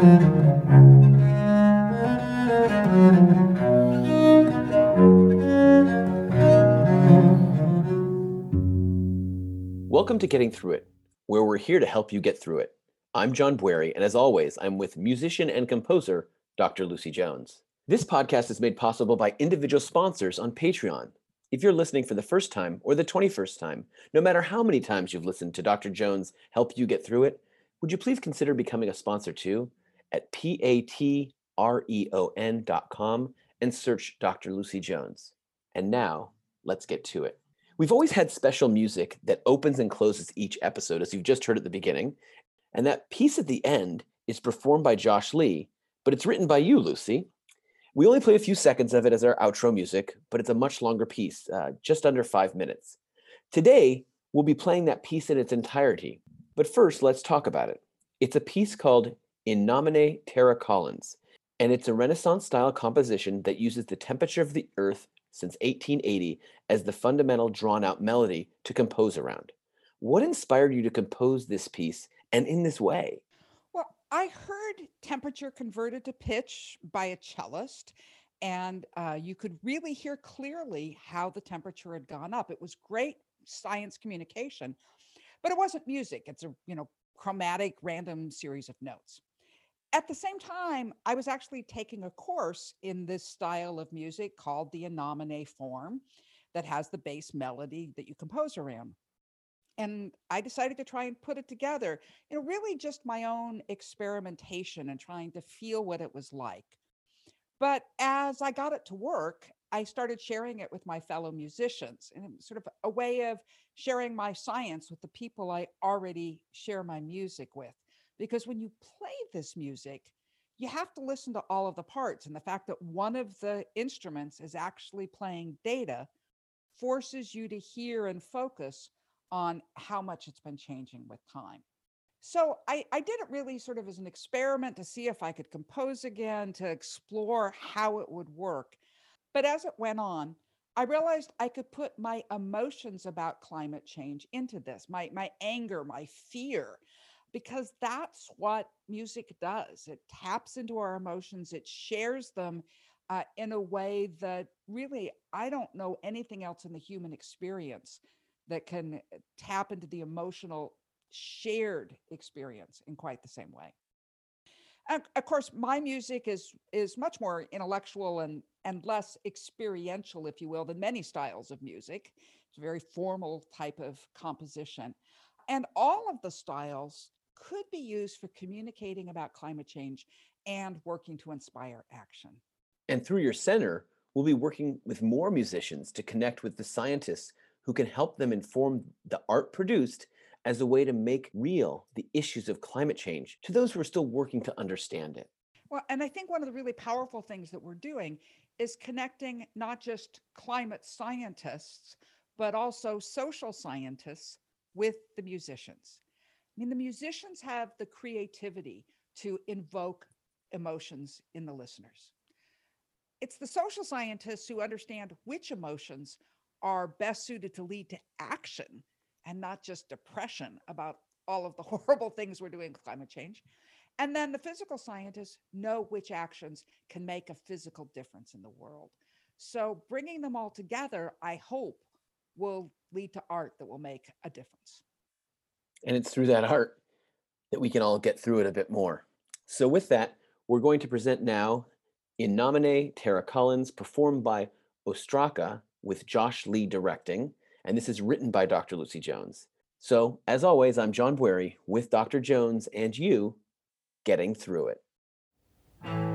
Welcome to Getting Through It, where we're here to help you get through it. I'm John Bwarie, and as always, I'm with musician and composer Dr. Lucy Jones. This podcast is made possible by individual sponsors on Patreon. If you're listening for the first time or the 21st time, no matter how many times you've listened to Dr. Jones help you get through it, would you please consider becoming a sponsor too at patreon.com and search Dr. Lucy Jones. And now, let's get to it. We've always had special music that opens and closes each episode, as you've just heard at the beginning. And that piece at the end is performed by Josh Lee, but it's written by you, Lucy. We only play a few seconds of it as our outro music, but it's a much longer piece, uh, just under five minutes. Today, we'll be playing that piece in its entirety. But first, let's talk about it. It's a piece called In Nomine Terra Calens, and it's a Renaissance style composition that uses the temperature of the earth since 1880 as the fundamental drawn out melody to compose around. What inspired you to compose this piece and in this way? Well, I heard temperature converted to pitch by a cellist, and uh, you could really hear clearly how the temperature had gone up. It was great science communication, but it wasn't music. It's a you know chromatic random series of notes. At the same time, I was actually taking a course in this style of music called the In Nomine form that has the bass melody that you compose around and I decided to try and put it together. You know, really just my own experimentation and trying to feel what it was like. But as I got it to work, I started sharing it with my fellow musicians and it was sort of a way of sharing my science with the people I already share my music with. Because when you play this music, you have to listen to all of the parts. And the fact that one of the instruments is actually playing data forces you to hear and focus on how much it's been changing with time. So I, I did it really sort of as an experiment to see if I could compose again, to explore how it would work. But as it went on, I realized I could put my emotions about climate change into this, my, my anger, my fear, because that's what music does. It taps into our emotions, it shares them uh, in a way that really I don't know anything else in the human experience that can uh, tap into the emotional shared experience in quite the same way. And of course, my music is is much more intellectual and and less experiential, if you will, than many styles of music. It's a very formal type of composition. And all of the styles could be used for communicating about climate change and working to inspire action. And through your center, we'll be working with more musicians to connect with the scientists who can help them inform the art produced as a way to make real the issues of climate change to those who are still working to understand it. Well, and I think one of the really powerful things that we're doing is connecting not just climate scientists, but also social scientists with the musicians. Mean, the musicians have the creativity to invoke emotions in the listeners. It's the social scientists who understand which emotions are best suited to lead to action and not just depression about all of the horrible things we're doing with climate change. And then the physical scientists know which actions can make a physical difference in the world. So bringing them all together, I hope, will lead to art that will make a difference. And it's through that art that we can all get through it a bit more. So, with that, we're going to present now In Nomine Terra Calens, performed by Ostraka with Josh Lee directing, and this is written by Dr. Lucy Jones. So, as always, I'm John Bwarie with Dr. Jones and you getting through it.